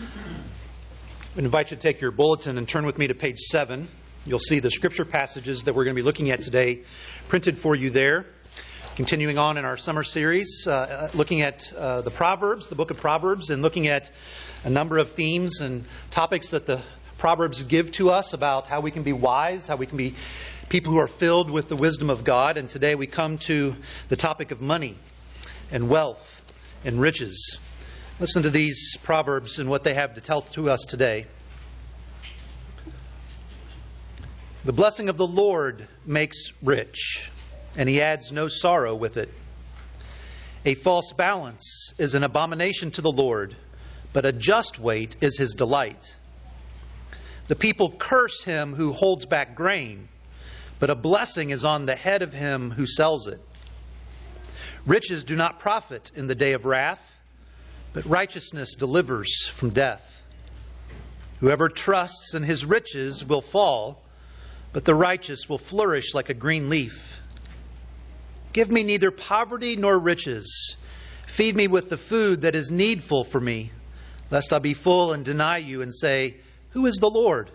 I invite you to take your bulletin and turn with me to page 7. You'll see the scripture passages that we're going to be looking at today printed for you there. Continuing on in our summer series, uh, looking at uh, the Proverbs, the book of Proverbs, and looking at a number of themes and topics that the Proverbs give to us about how we can be wise, how we can be people who are filled with the wisdom of God. And today we come to the topic of money and wealth and riches. Listen to these proverbs and what they have to tell to us today. The blessing of the Lord makes rich, and he adds no sorrow with it. A false balance is an abomination to the Lord, but a just weight is his delight. The people curse him who holds back grain, but a blessing is on the head of him who sells it. Riches do not profit in the day of wrath but righteousness delivers from death. Whoever trusts in his riches will fall, but the righteous will flourish like a green leaf. Give me neither poverty nor riches. Feed me with the food that is needful for me, lest I be full and deny you and say, Who is the Lord?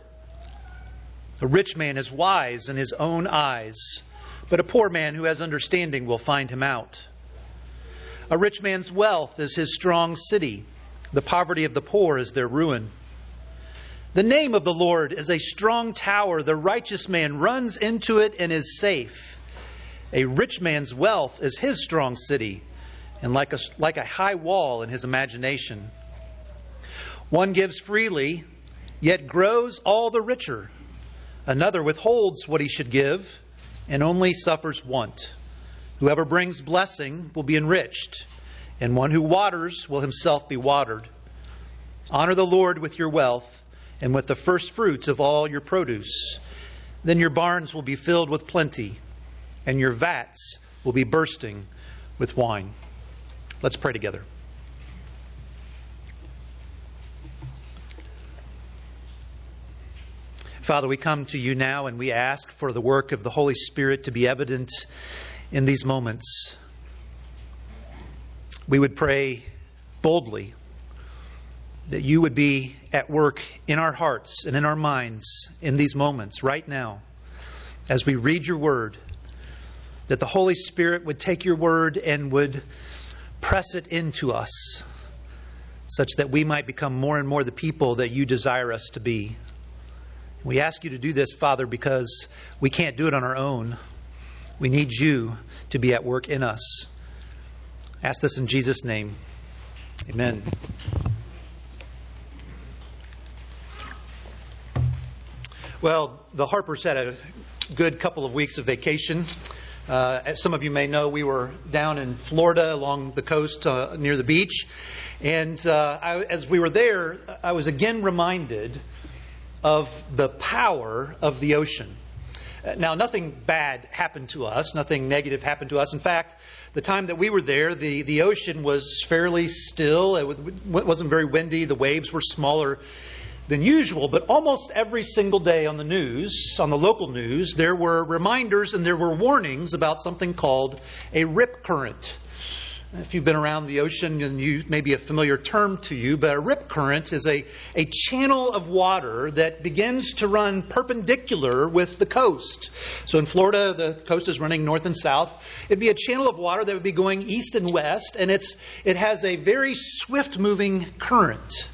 A rich man is wise in his own eyes, but a poor man who has understanding will find him out. A rich man's wealth is his strong city. The poverty of the poor is their ruin. The name of the Lord is a strong tower. The righteous man runs into it and is safe. A rich man's wealth is his strong city, and like a, like a high wall in his imagination. One gives freely, yet grows all the richer. Another withholds what he should give, and only suffers want. Whoever brings blessing will be enriched, and one who waters will himself be watered. Honor the Lord with your wealth and with the first fruits of all your produce. Then your barns will be filled with plenty, and your vats will be bursting with wine. Let's pray together. Father, we come to you now and we ask for the work of the Holy Spirit to be evident in these moments. We would pray boldly that you would be at work in our hearts and in our minds in these moments right now as we read your word, that the Holy Spirit would take your word and would press it into us such that we might become more and more the people that you desire us to be. We ask you to do this, Father, because we can't do it on our own. We need you to be at work in us. Ask this in Jesus' name. Amen. Well, the Harpers had a good couple of weeks of vacation. Uh, as some of you may know, we were down in Florida along the coast uh, near the beach. And uh, I, as we were there, I was again reminded of the power of the ocean. Uh, now, nothing bad happened to us, nothing negative happened to us. In fact, the time that we were there, the, the ocean was fairly still. It wasn't very windy. The waves were smaller than usual. But almost every single day on the news, on the local news, there were reminders and there were warnings about something called a rip current. If you've been around the ocean, and you may be a familiar term to you, but a rip current is a, a channel of water that begins to run perpendicular with the coast. So in Florida, the coast is running north and south. It'd be a channel of water that would be going east and west, and it's, it has a very swift moving current.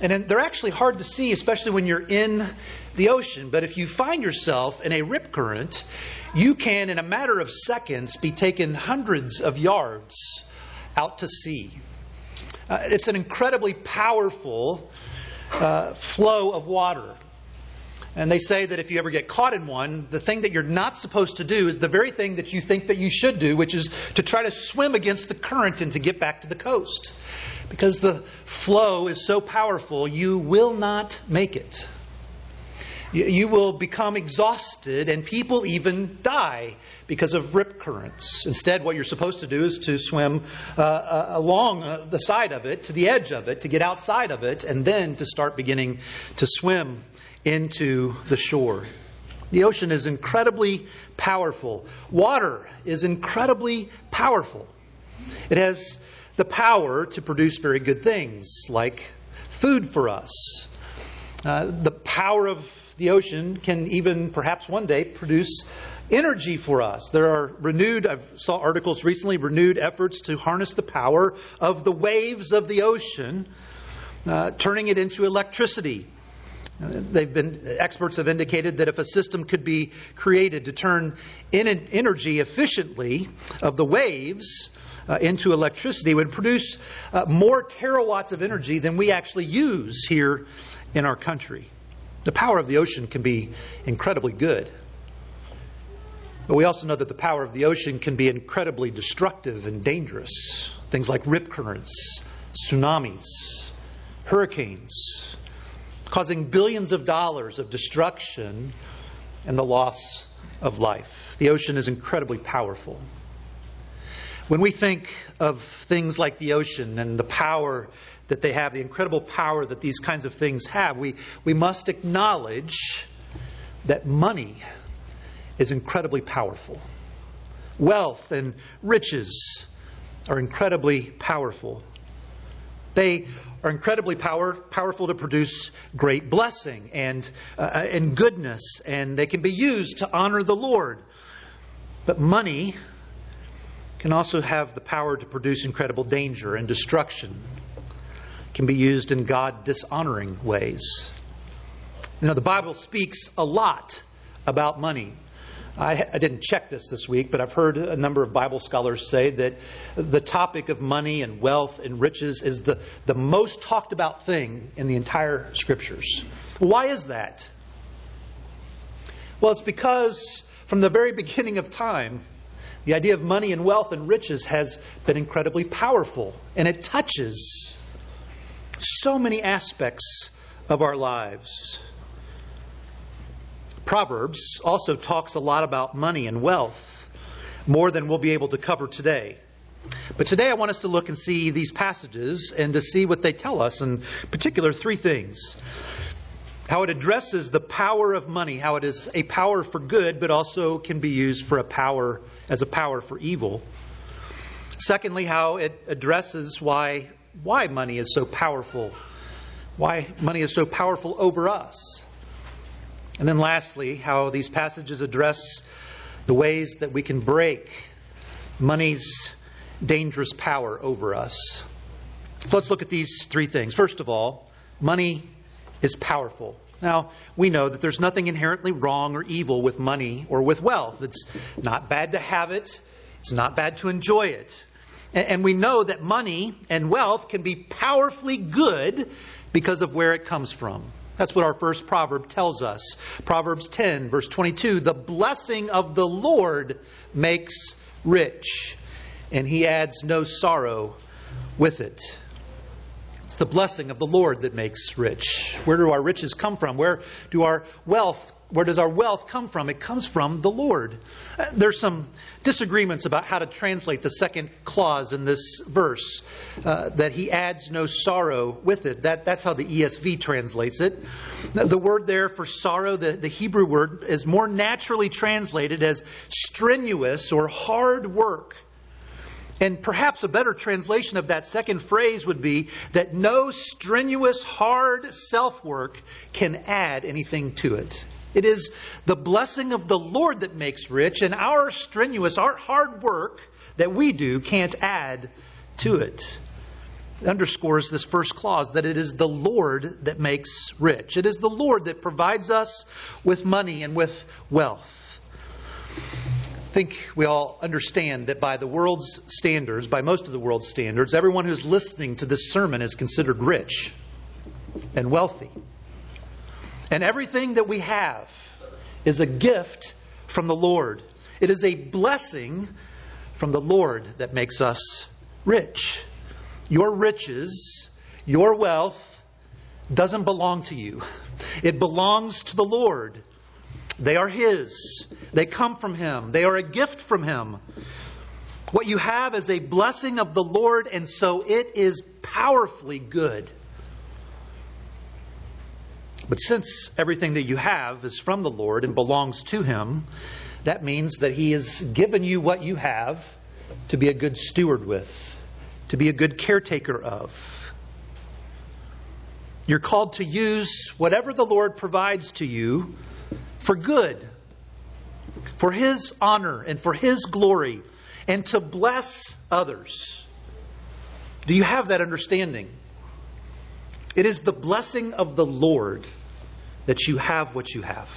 And they're actually hard to see, especially when you're in the ocean. But if you find yourself in a rip current, you can, in a matter of seconds, be taken hundreds of yards out to sea. Uh, it's an incredibly powerful uh, flow of water. And they say that if you ever get caught in one, the thing that you're not supposed to do is the very thing that you think that you should do, which is to try to swim against the current and to get back to the coast. Because the flow is so powerful, you will not make it you will become exhausted and people even die because of rip currents. Instead, what you're supposed to do is to swim uh, uh, along uh, the side of it, to the edge of it, to get outside of it, and then to start beginning to swim into the shore. The ocean is incredibly powerful. Water is incredibly powerful. It has the power to produce very good things like food for us. Uh, the power of the ocean can even perhaps one day produce energy for us. There are renewed, I saw articles recently, renewed efforts to harness the power of the waves of the ocean, uh, turning it into electricity. Uh, they've been experts have indicated that if a system could be created to turn in energy efficiently of the waves uh, into electricity, would produce uh, more terawatts of energy than we actually use here in our country. The power of the ocean can be incredibly good. But we also know that the power of the ocean can be incredibly destructive and dangerous. Things like rip currents, tsunamis, hurricanes, causing billions of dollars of destruction and the loss of life. The ocean is incredibly powerful. When we think of things like the ocean and the power that they have, the incredible power that these kinds of things have, we, we must acknowledge that money is incredibly powerful. Wealth and riches are incredibly powerful. They are incredibly power, powerful to produce great blessing and, uh, and goodness, and they can be used to honor the Lord. But money can also have the power to produce incredible danger and destruction can be used in God dishonoring ways. You know, the Bible speaks a lot about money. I, I, didn't check this this week, but I've heard a number of Bible scholars say that the topic of money and wealth and riches is the, the most talked about thing in the entire scriptures. Why is that? Well, it's because from the very beginning of time, the idea of money and wealth and riches has been incredibly powerful, and it touches so many aspects of our lives. Proverbs also talks a lot about money and wealth, more than we'll be able to cover today. But today I want us to look and see these passages and to see what they tell us, in particular, three things. How it addresses the power of money, how it is a power for good, but also can be used for a power as a power for evil. Secondly, how it addresses why why money is so powerful, why money is so powerful over us. And then lastly, how these passages address the ways that we can break money's dangerous power over us. So let's look at these three things. First of all, money is powerful. Now, we know that there's nothing inherently wrong or evil with money or with wealth. It's not bad to have it, it's not bad to enjoy it. And we know that money and wealth can be powerfully good because of where it comes from. That's what our first proverb tells us. Proverbs 10, verse 22 The blessing of the Lord makes rich, and he adds no sorrow with it. It's the blessing of the Lord that makes rich. Where do our riches come from? Where do our wealth where does our wealth come from? It comes from the Lord. Uh, there's some disagreements about how to translate the second clause in this verse, uh, that he adds no sorrow with it. That, that's how the ESV translates it. The word there for sorrow, the, the Hebrew word, is more naturally translated as strenuous or hard work. And perhaps a better translation of that second phrase would be that no strenuous, hard self work can add anything to it. It is the blessing of the Lord that makes rich, and our strenuous, our hard work that we do can't add to it. it. Underscores this first clause that it is the Lord that makes rich. It is the Lord that provides us with money and with wealth. I think we all understand that by the world's standards, by most of the world's standards, everyone who's listening to this sermon is considered rich and wealthy. And everything that we have is a gift from the Lord. It is a blessing from the Lord that makes us rich. Your riches, your wealth, doesn't belong to you, it belongs to the Lord. They are His, they come from Him, they are a gift from Him. What you have is a blessing of the Lord, and so it is powerfully good. But since everything that you have is from the Lord and belongs to Him, that means that He has given you what you have to be a good steward with, to be a good caretaker of. You're called to use whatever the Lord provides to you for good, for His honor and for His glory, and to bless others. Do you have that understanding? It is the blessing of the Lord that you have what you have.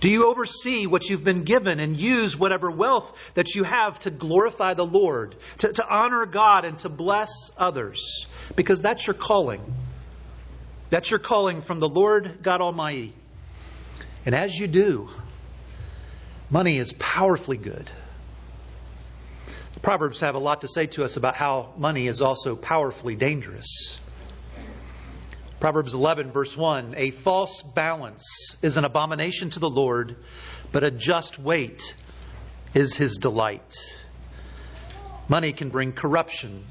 Do you oversee what you've been given and use whatever wealth that you have to glorify the Lord, to, to honor God, and to bless others? Because that's your calling. That's your calling from the Lord God Almighty. And as you do, money is powerfully good. The Proverbs have a lot to say to us about how money is also powerfully dangerous. Proverbs 11, verse 1 A false balance is an abomination to the Lord, but a just weight is his delight. Money can bring corruption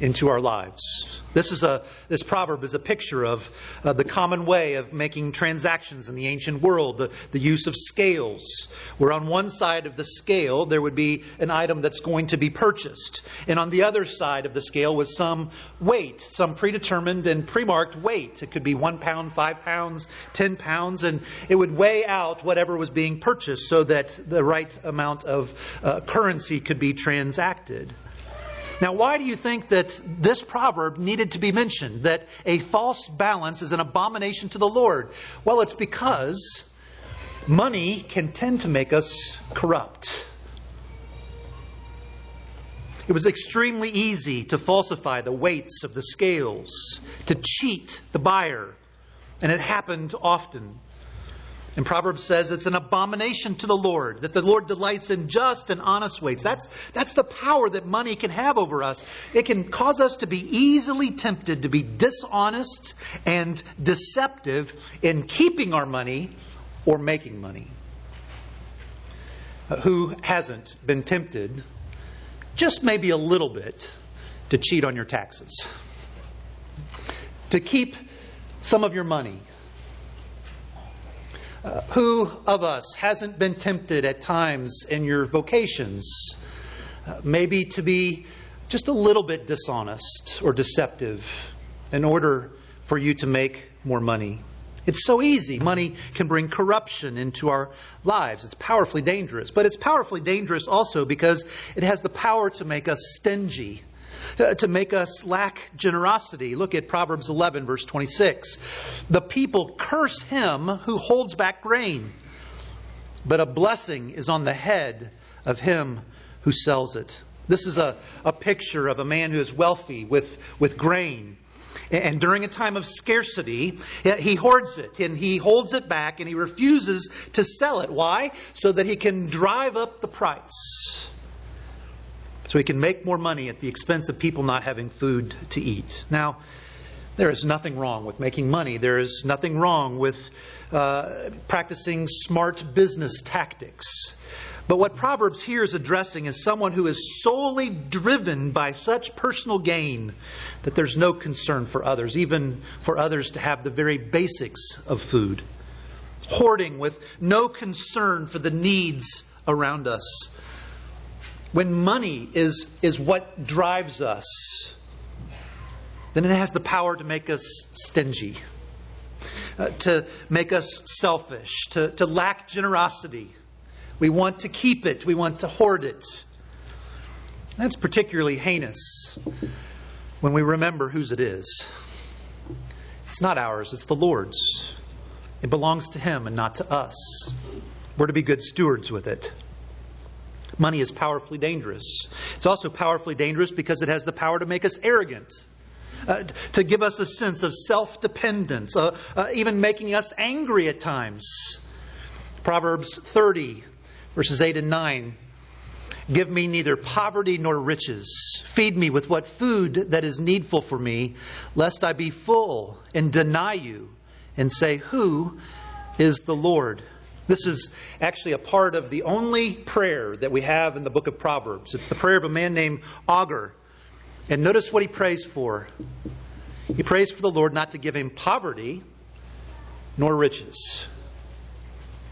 into our lives. This is a this proverb is a picture of uh, the common way of making transactions in the ancient world, the, the use of scales, where on one side of the scale there would be an item that's going to be purchased, and on the other side of the scale was some weight, some predetermined and pre-marked weight. It could be one pound, five pounds, ten pounds, and it would weigh out whatever was being purchased so that the right amount of uh, currency could be transacted. Now, why do you think that this proverb needed to be mentioned? That a false balance is an abomination to the Lord? Well, it's because money can tend to make us corrupt. It was extremely easy to falsify the weights of the scales, to cheat the buyer, and it happened often. And Proverbs says it's an abomination to the Lord, that the Lord delights in just and honest weights. That's, that's the power that money can have over us. It can cause us to be easily tempted to be dishonest and deceptive in keeping our money or making money. Uh, who hasn't been tempted, just maybe a little bit, to cheat on your taxes? To keep some of your money who of us hasn't been tempted at times in your vocations, uh, maybe to be just a little bit dishonest or deceptive in order for you to make more money? It's so easy. Money can bring corruption into our lives. It's powerfully dangerous. But it's powerfully dangerous also because it has the power to make us stingy to, make us lack generosity. Look at Proverbs 11, verse 26. The people curse him who holds back grain, but a blessing is on the head of him who sells it. This is a, a picture of a man who is wealthy with, with grain. And during a time of scarcity, he hoards it and he holds it back and he refuses to sell it. Why? So that he can drive up the price so he can make more money at the expense of people not having food to eat. Now, there is nothing wrong with making money. There is nothing wrong with uh, practicing smart business tactics. But what Proverbs here is addressing is someone who is solely driven by such personal gain that there's no concern for others, even for others to have the very basics of food. Hoarding with no concern for the needs around us when money is, is what drives us, then it has the power to make us stingy, uh, to make us selfish, to, to lack generosity. We want to keep it, we want to hoard it. That's particularly heinous when we remember whose it is. It's not ours, it's the Lord's. It belongs to Him and not to us. We're to be good stewards with it. Money is powerfully dangerous. It's also powerfully dangerous because it has the power to make us arrogant, uh, to give us a sense of self dependence, uh, uh, even making us angry at times. Proverbs 30, verses 8 and 9. Give me neither poverty nor riches. Feed me with what food that is needful for me, lest I be full and deny you and say, Who is the Lord? This is actually a part of the only prayer that we have in the book of Proverbs. It's the prayer of a man named Agur. And notice what he prays for. He prays for the Lord not to give him poverty nor riches.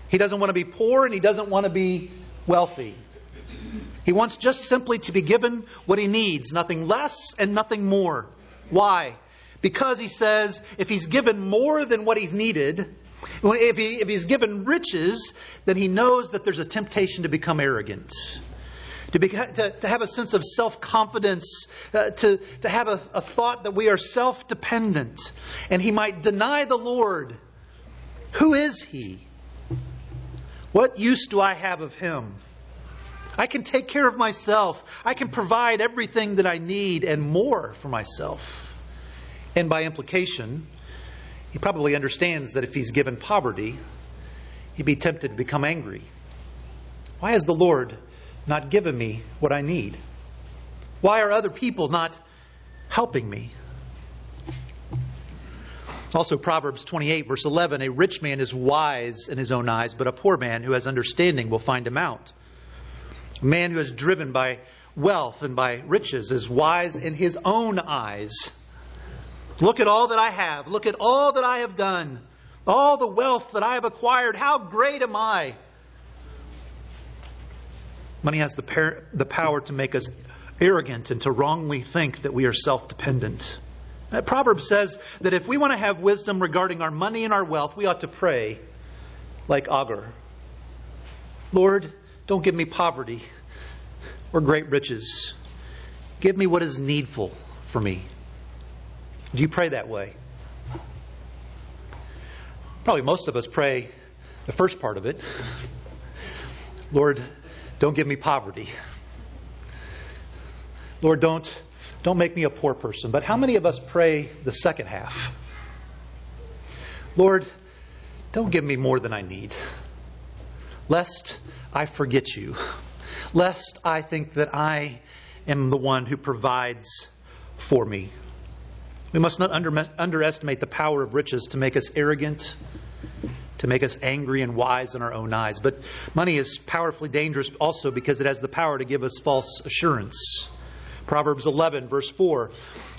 He doesn't want to be poor and he doesn't want to be wealthy. He wants just simply to be given what he needs, nothing less and nothing more. Why? because he says if he's given more than what he's needed, if, he, if he's given riches, then he knows that there's a temptation to become arrogant. To, be, to, to have a sense of self confidence, uh, to, to have a, a thought that we are self dependent, and he might deny the Lord. Who is he? What use do I have of him? I can take care of myself. I can provide everything that I need and more for myself. And by implication, he probably understands that if he's given poverty, he'd be tempted to become angry. Why has the Lord not given me what I need? Why are other people not helping me? Also, Proverbs 28, verse 11 A rich man is wise in his own eyes, but a poor man who has understanding will find him out. A man who is driven by wealth and by riches is wise in his own eyes. Look at all that I have. Look at all that I have done. All the wealth that I have acquired. How great am I? Money has the, par- the power to make us arrogant and to wrongly think that we are self dependent. Proverbs says that if we want to have wisdom regarding our money and our wealth, we ought to pray like Agur Lord, don't give me poverty or great riches. Give me what is needful for me. Do you pray that way? Probably most of us pray the first part of it Lord, don't give me poverty. Lord, don't, don't make me a poor person. But how many of us pray the second half? Lord, don't give me more than I need, lest I forget you, lest I think that I am the one who provides for me. We must not under, underestimate the power of riches to make us arrogant, to make us angry and wise in our own eyes. But money is powerfully dangerous also because it has the power to give us false assurance. Proverbs 11, verse 4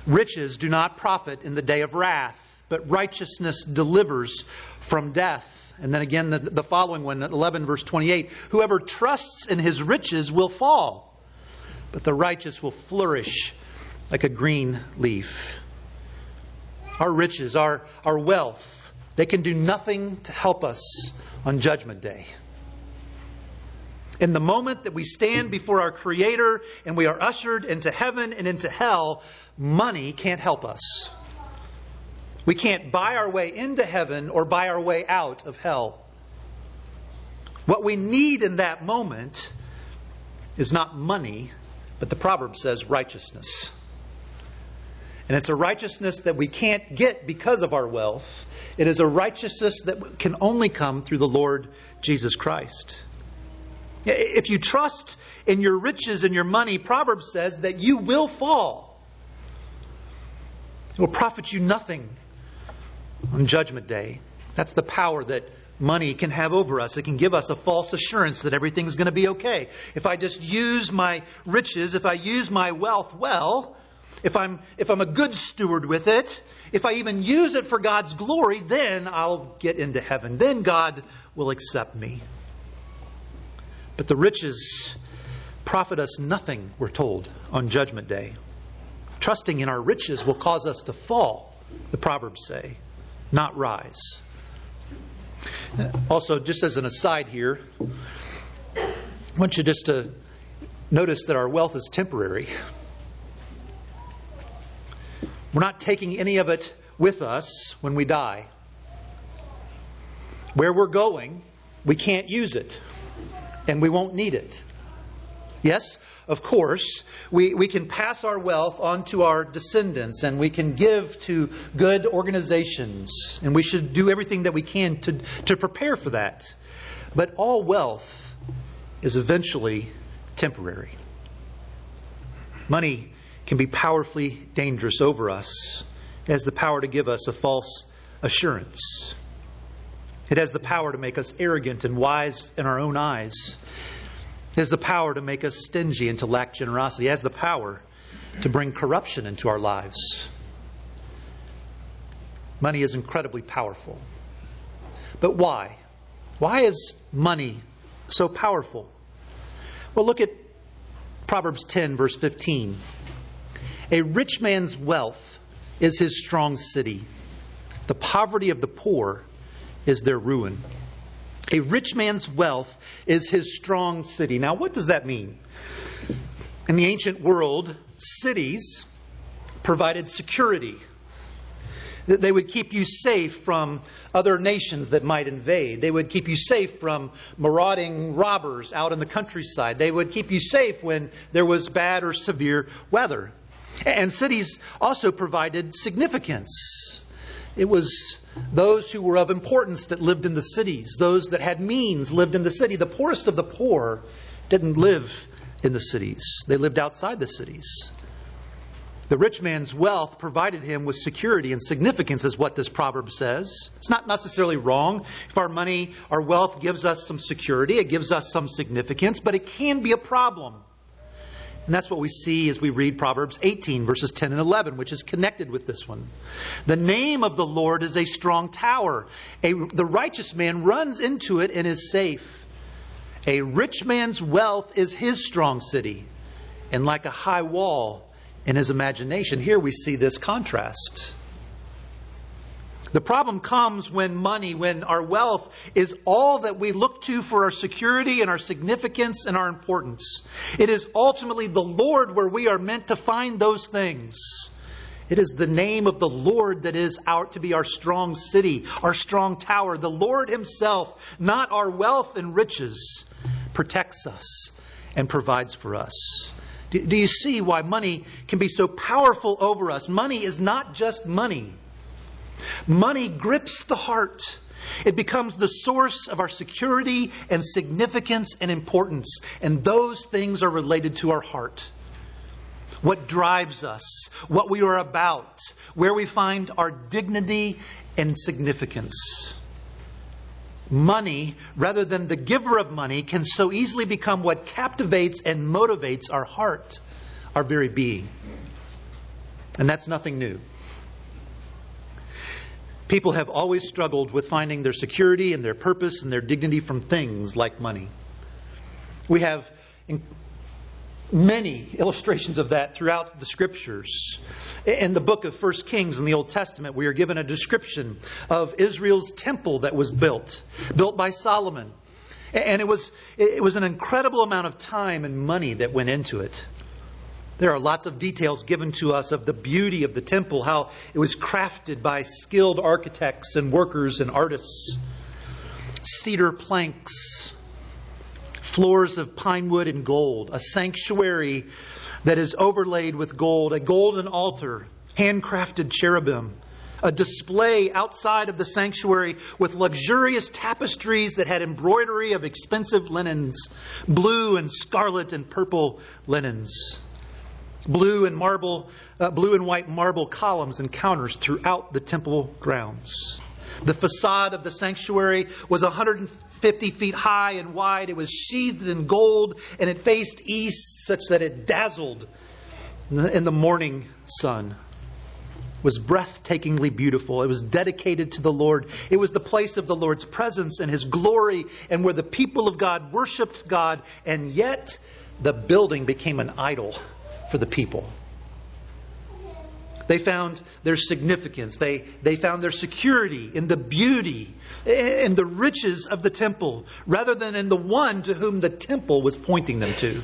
Riches do not profit in the day of wrath, but righteousness delivers from death. And then again, the, the following one, 11, verse 28 Whoever trusts in his riches will fall, but the righteous will flourish like a green leaf our riches, our, our wealth, they can do nothing to help us on Judgment Day. In the moment that we stand before our Creator and we are ushered into heaven and into hell, money can't help us. We can't buy our way into heaven or buy our way out of hell. What we need in that moment is not money, but the proverb says righteousness. And it's a righteousness that we can't get because of our wealth. It is a righteousness that can only come through the Lord Jesus Christ. If you trust in your riches and your money, Proverbs says that you will fall. It will profit you nothing on Judgment Day. That's the power that money can have over us. It can give us a false assurance that everything's going to be okay. If I just use my riches, if I use my wealth well, if I'm, if I'm a good steward with it, if I even use it for God's glory, then I'll get into heaven. Then God will accept me. But the riches profit us nothing, we're told, on Judgment Day. Trusting in our riches will cause us to fall, the Proverbs say, not rise. Also, just as an aside here, I want you just to notice that our wealth is temporary. We're not taking any of it with us when we die. Where we're going, we can't use it, and we won't need it. Yes, of course, we, we can pass our wealth on to our descendants and we can give to good organizations, and we should do everything that we can to, to prepare for that. But all wealth is eventually temporary. Money can be powerfully dangerous over us. It has the power to give us a false assurance. It has the power to make us arrogant and wise in our own eyes. It has the power to make us stingy and to lack generosity. It has the power to bring corruption into our lives. Money is incredibly powerful. But why? Why is money so powerful? Well, look at Proverbs 10, verse 15. A rich man's wealth is his strong city. The poverty of the poor is their ruin. A rich man's wealth is his strong city. Now, what does that mean? In the ancient world, cities provided security. They would keep you safe from other nations that might invade. They would keep you safe from marauding robbers out in the countryside. They would keep you safe when there was bad or severe weather. And cities also provided significance. It was those who were of importance that lived in the cities. Those that had means lived in the city. The poorest of the poor didn't live in the cities, they lived outside the cities. The rich man's wealth provided him with security and significance, is what this proverb says. It's not necessarily wrong. If our money, our wealth gives us some security, it gives us some significance, but it can be a problem. And that's what we see as we read Proverbs 18, verses 10 and 11, which is connected with this one. The name of the Lord is a strong tower. A, the righteous man runs into it and is safe. A rich man's wealth is his strong city, and like a high wall in his imagination. Here we see this contrast. The problem comes when money, when our wealth is all that we look to for our security and our significance and our importance. It is ultimately the Lord where we are meant to find those things. It is the name of the Lord that is out to be our strong city, our strong tower. The Lord Himself, not our wealth and riches, protects us and provides for us. Do, do you see why money can be so powerful over us? Money is not just money. Money grips the heart. It becomes the source of our security and significance and importance. And those things are related to our heart. What drives us, what we are about, where we find our dignity and significance. Money, rather than the giver of money, can so easily become what captivates and motivates our heart, our very being. And that's nothing new. People have always struggled with finding their security and their purpose and their dignity from things like money. We have many illustrations of that throughout the scriptures. In the book of 1 Kings in the Old Testament, we are given a description of Israel's temple that was built, built by Solomon. And it was, it was an incredible amount of time and money that went into it. There are lots of details given to us of the beauty of the temple, how it was crafted by skilled architects and workers and artists. Cedar planks, floors of pine wood and gold, a sanctuary that is overlaid with gold, a golden altar, handcrafted cherubim, a display outside of the sanctuary with luxurious tapestries that had embroidery of expensive linens, blue and scarlet and purple linens blue and marble, uh, blue and white marble columns and counters throughout the temple grounds. The facade of the sanctuary was 150 feet high and wide. It was sheathed in gold and it faced east such that it dazzled in the, in the morning sun. Was breathtakingly beautiful. It was dedicated to the Lord. It was the place of the Lord's presence and his glory and where the people of God worshiped God and yet the building became an idol for the people. They found their significance. They, they found their security in the beauty and the riches of the temple rather than in the one to whom the temple was pointing them to.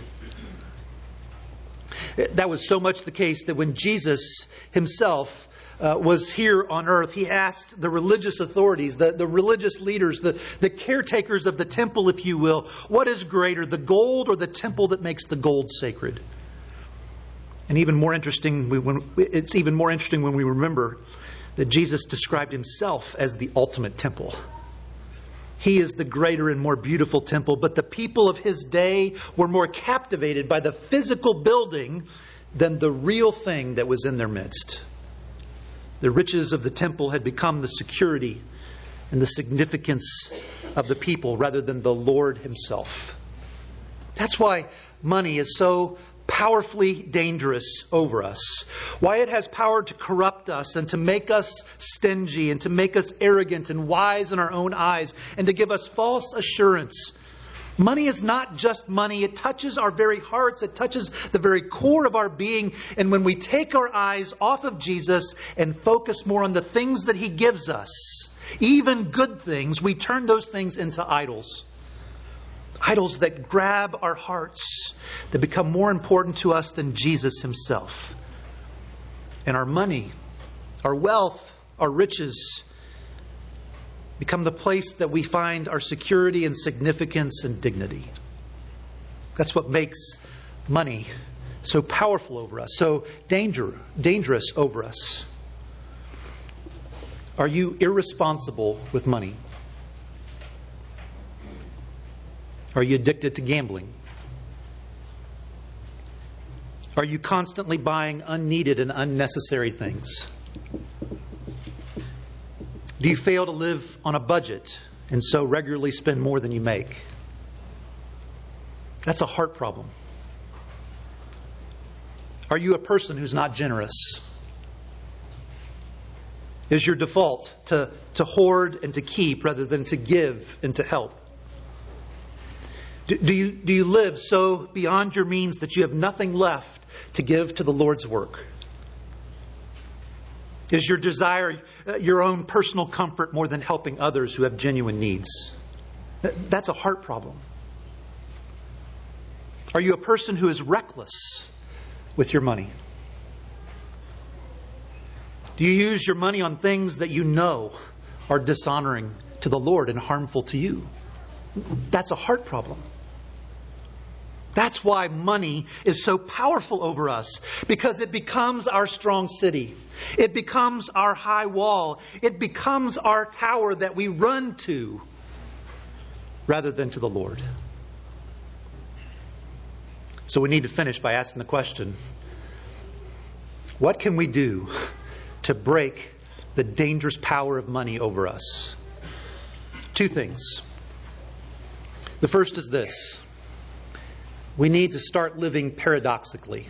That was so much the case that when Jesus himself uh, was here on earth, he asked the religious authorities, the, the religious leaders, the, the caretakers of the temple, if you will, what is greater, the gold or the temple that makes the gold sacred? And even more interesting, when, it's even more interesting when we remember that Jesus described himself as the ultimate temple. He is the greater and more beautiful temple, but the people of his day were more captivated by the physical building than the real thing that was in their midst. The riches of the temple had become the security and the significance of the people rather than the Lord himself. That's why money is so powerfully dangerous over us, why it has power to corrupt us and to make us stingy and to make us arrogant and wise in our own eyes and to give us false assurance Money is not just money. It touches our very hearts. It touches the very core of our being. And when we take our eyes off of Jesus and focus more on the things that He gives us, even good things, we turn those things into idols. Idols that grab our hearts, that become more important to us than Jesus Himself. And our money, our wealth, our riches, become the place that we find our security and significance and dignity. That's what makes money so powerful over us, so danger, dangerous over us. Are you irresponsible with money? Are you addicted to gambling? Are you constantly buying unneeded and unnecessary things? Do you fail to live on a budget and so regularly spend more than you make? That's a heart problem. Are you a person who's not generous? Is your default to, to hoard and to keep rather than to give and to help? Do, do, you, do you live so beyond your means that you have nothing left to give to the Lord's work? Is your desire uh, your own personal comfort more than helping others who have genuine needs? That's a heart problem. Are you a person who is reckless with your money? Do you use your money on things that you know are dishonoring to the Lord and harmful to you? That's a heart problem. That's why money is so powerful over us, because it becomes our strong city. It becomes our high wall. It becomes our tower that we run to rather than to the Lord. So we need to finish by asking the question what can we do to break the dangerous power of money over us? Two things. The first is this we need to start living paradoxically.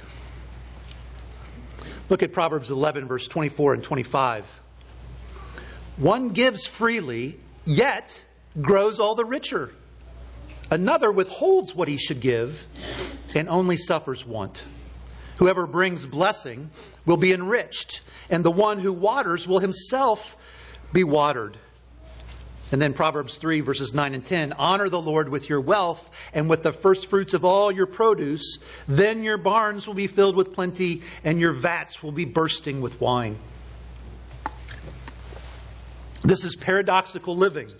Look at Proverbs 11, verse 24 and 25. One gives freely, yet grows all the richer. Another withholds what he should give and only suffers want. Whoever brings blessing will be enriched, and the one who waters will himself be watered. And then Proverbs 3, verses 9 and 10 Honor the Lord with your wealth and with the first fruits of all your produce. Then your barns will be filled with plenty, and your vats will be bursting with wine. This is paradoxical living.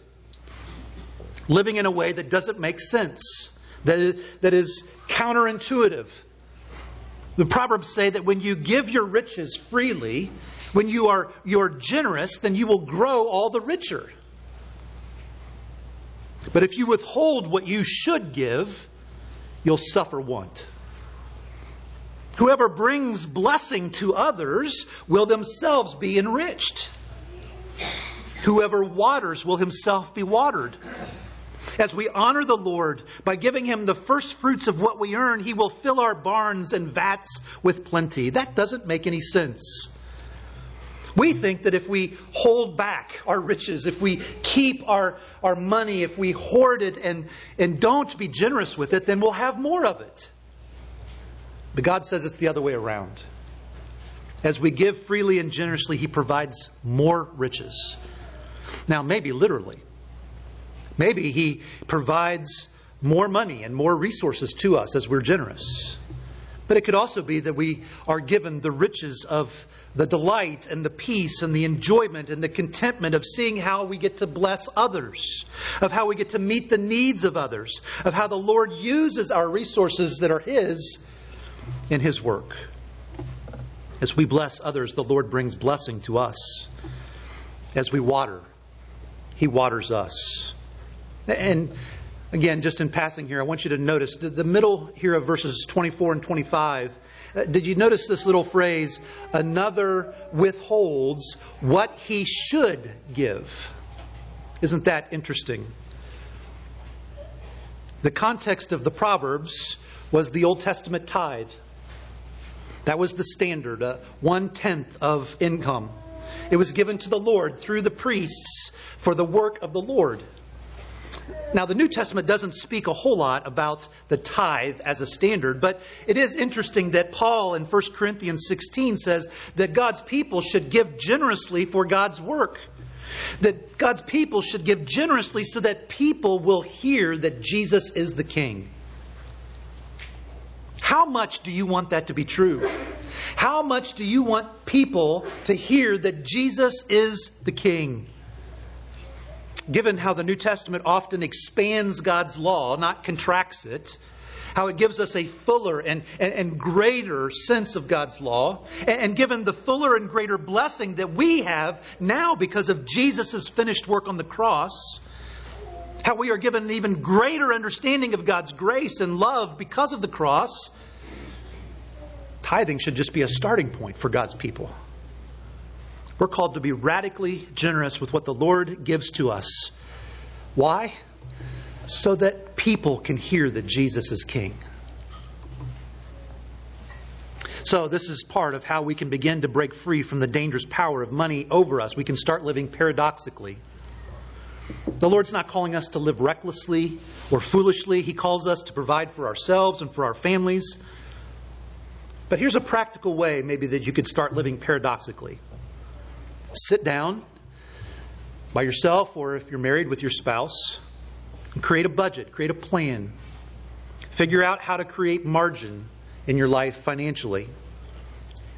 Living in a way that doesn't make sense, that is, that is counterintuitive. The Proverbs say that when you give your riches freely, when you are you're generous, then you will grow all the richer. But if you withhold what you should give, you'll suffer want. Whoever brings blessing to others will themselves be enriched. Whoever waters will himself be watered. As we honor the Lord by giving him the first fruits of what we earn, he will fill our barns and vats with plenty. That doesn't make any sense. We think that if we hold back our riches, if we keep our, our money, if we hoard it and, and don't be generous with it, then we'll have more of it. But God says it's the other way around. As we give freely and generously, He provides more riches. Now, maybe literally. Maybe He provides more money and more resources to us as we're generous. But it could also be that we are given the riches of the delight and the peace and the enjoyment and the contentment of seeing how we get to bless others, of how we get to meet the needs of others, of how the Lord uses our resources that are His in His work. As we bless others, the Lord brings blessing to us. As we water, He waters us. And again, just in passing here, I want you to notice the middle here of verses 24 and 25 uh, did you notice this little phrase? Another withholds what he should give. Isn't that interesting? The context of the Proverbs was the Old Testament tithe. That was the standard, uh, one tenth of income. It was given to the Lord through the priests for the work of the Lord. Now, the New Testament doesn't speak a whole lot about the tithe as a standard, but it is interesting that Paul in 1 Corinthians 16 says that God's people should give generously for God's work. That God's people should give generously so that people will hear that Jesus is the King. How much do you want that to be true? How much do you want people to hear that Jesus is the King? Given how the New Testament often expands God's law, not contracts it, how it gives us a fuller and, and, and greater sense of God's law, and, and, given the fuller and greater blessing that we have now because of Jesus' finished work on the cross, how we are given an even greater understanding of God's grace and love because of the cross, tithing should just be a starting point for God's people. We're called to be radically generous with what the Lord gives to us. Why? So that people can hear that Jesus is King. So, this is part of how we can begin to break free from the dangerous power of money over us. We can start living paradoxically. The Lord's not calling us to live recklessly or foolishly. He calls us to provide for ourselves and for our families. But here's a practical way, maybe, that you could start living paradoxically sit down by yourself or if you're married with your spouse create a budget, create a plan. Figure out how to create margin in your life financially.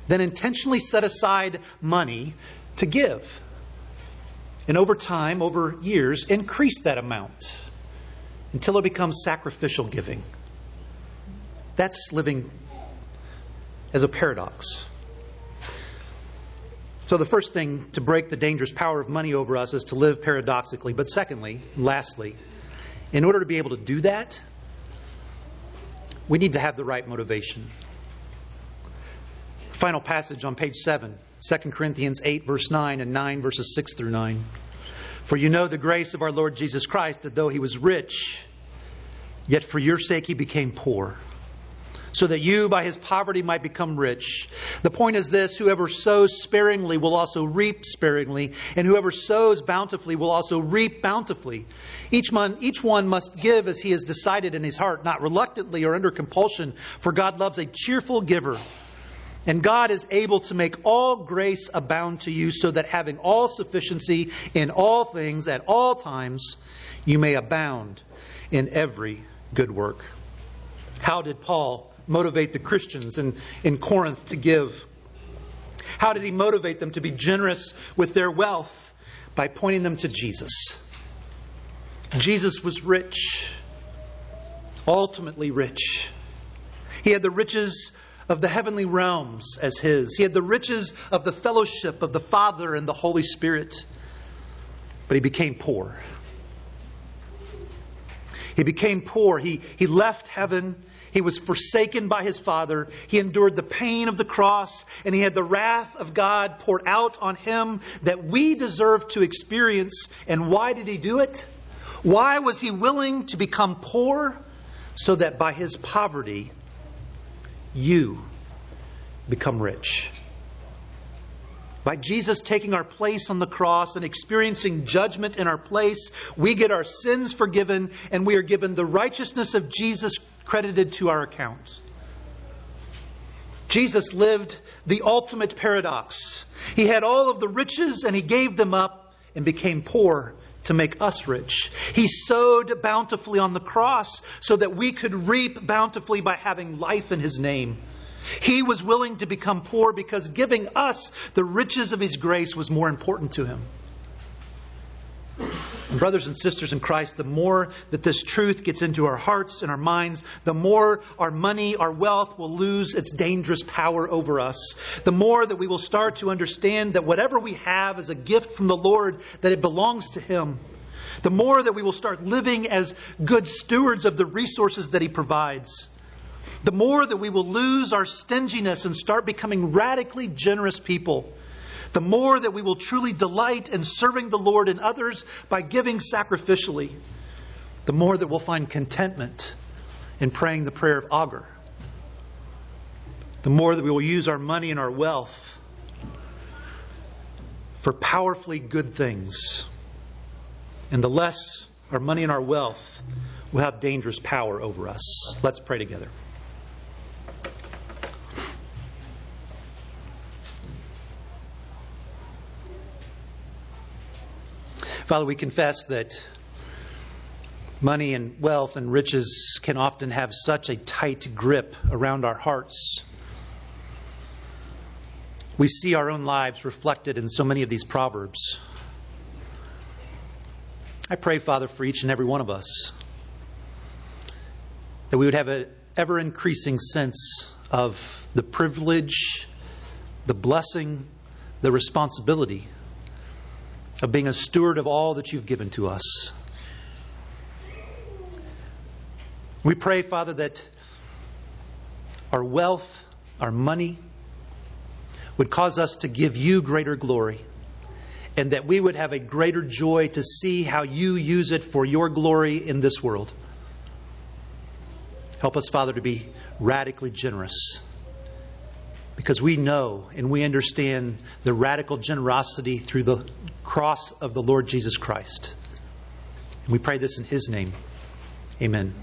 Then intentionally set aside money to give. And over time, over years, increase that amount until it becomes sacrificial giving. That's living as a paradox. So, the first thing to break the dangerous power of money over us is to live paradoxically. But, secondly, lastly, in order to be able to do that, we need to have the right motivation. Final passage on page 7, 2 Corinthians 8, verse 9, and 9, verses 6 through 9. For you know the grace of our Lord Jesus Christ, that though he was rich, yet for your sake he became poor so that you by his poverty might become rich. The point is this whoever sows sparingly will also reap sparingly, and whoever sows bountifully will also reap bountifully. Each each one must give as he has decided in his heart, not reluctantly or under compulsion, for God loves a cheerful giver. And God is able to make all grace abound to you, so that having all sufficiency in all things at all times, you may abound in every good work. How did Paul motivate the Christians in, in Corinth to give? How did he motivate them to be generous with their wealth? By pointing them to Jesus. Jesus was rich, ultimately rich. He had the riches of the heavenly realms as his, he had the riches of the fellowship of the Father and the Holy Spirit. But he became poor. He became poor. He, he left heaven he was forsaken by his Father. He endured the pain of the cross, and he had the wrath of God poured out on him that we deserve to experience. And why did he do it? Why was he willing to become poor? So that by his poverty, you become rich. By Jesus taking our place on the cross and experiencing judgment in our place, we get our sins forgiven and we are given the righteousness of Jesus credited to our account. Jesus lived the ultimate paradox. He had all of the riches and he gave them up and became poor to make us rich. He sowed bountifully on the cross so that we could reap bountifully by having life in his name. He was willing to become poor because giving us the riches of his grace was more important to him. Brothers and sisters in Christ, the more that this truth gets into our hearts and our minds, the more our money, our wealth will lose its dangerous power over us. The more that we will start to understand that whatever we have is a gift from the Lord, that it belongs to Him. The more that we will start living as good stewards of the resources that He provides. The more that we will lose our stinginess and start becoming radically generous people the more that we will truly delight in serving the Lord and others by giving sacrificially, the more that we'll find contentment in praying the prayer of Agur. The more that we will use our money and our wealth for powerfully good things. And the less our money, and our wealth will have dangerous power over us. Let's pray together. Father, we confess that money and wealth and riches can often have such a tight grip around our hearts. We see our own lives reflected in so many of these proverbs. I pray, Father, for each and every one of us that we would have an ever increasing sense of the privilege, the blessing, the responsibility of being a steward of all that you've given to us. We pray, Father, that our wealth, our money, would cause us to give you greater glory, and that we would have a greater joy to see how you use it for your glory in this world. Help us, Father, to be radically generous because we know and we understand the radical generosity through the cross of the Lord Jesus Christ. And we pray this in His name. Amen.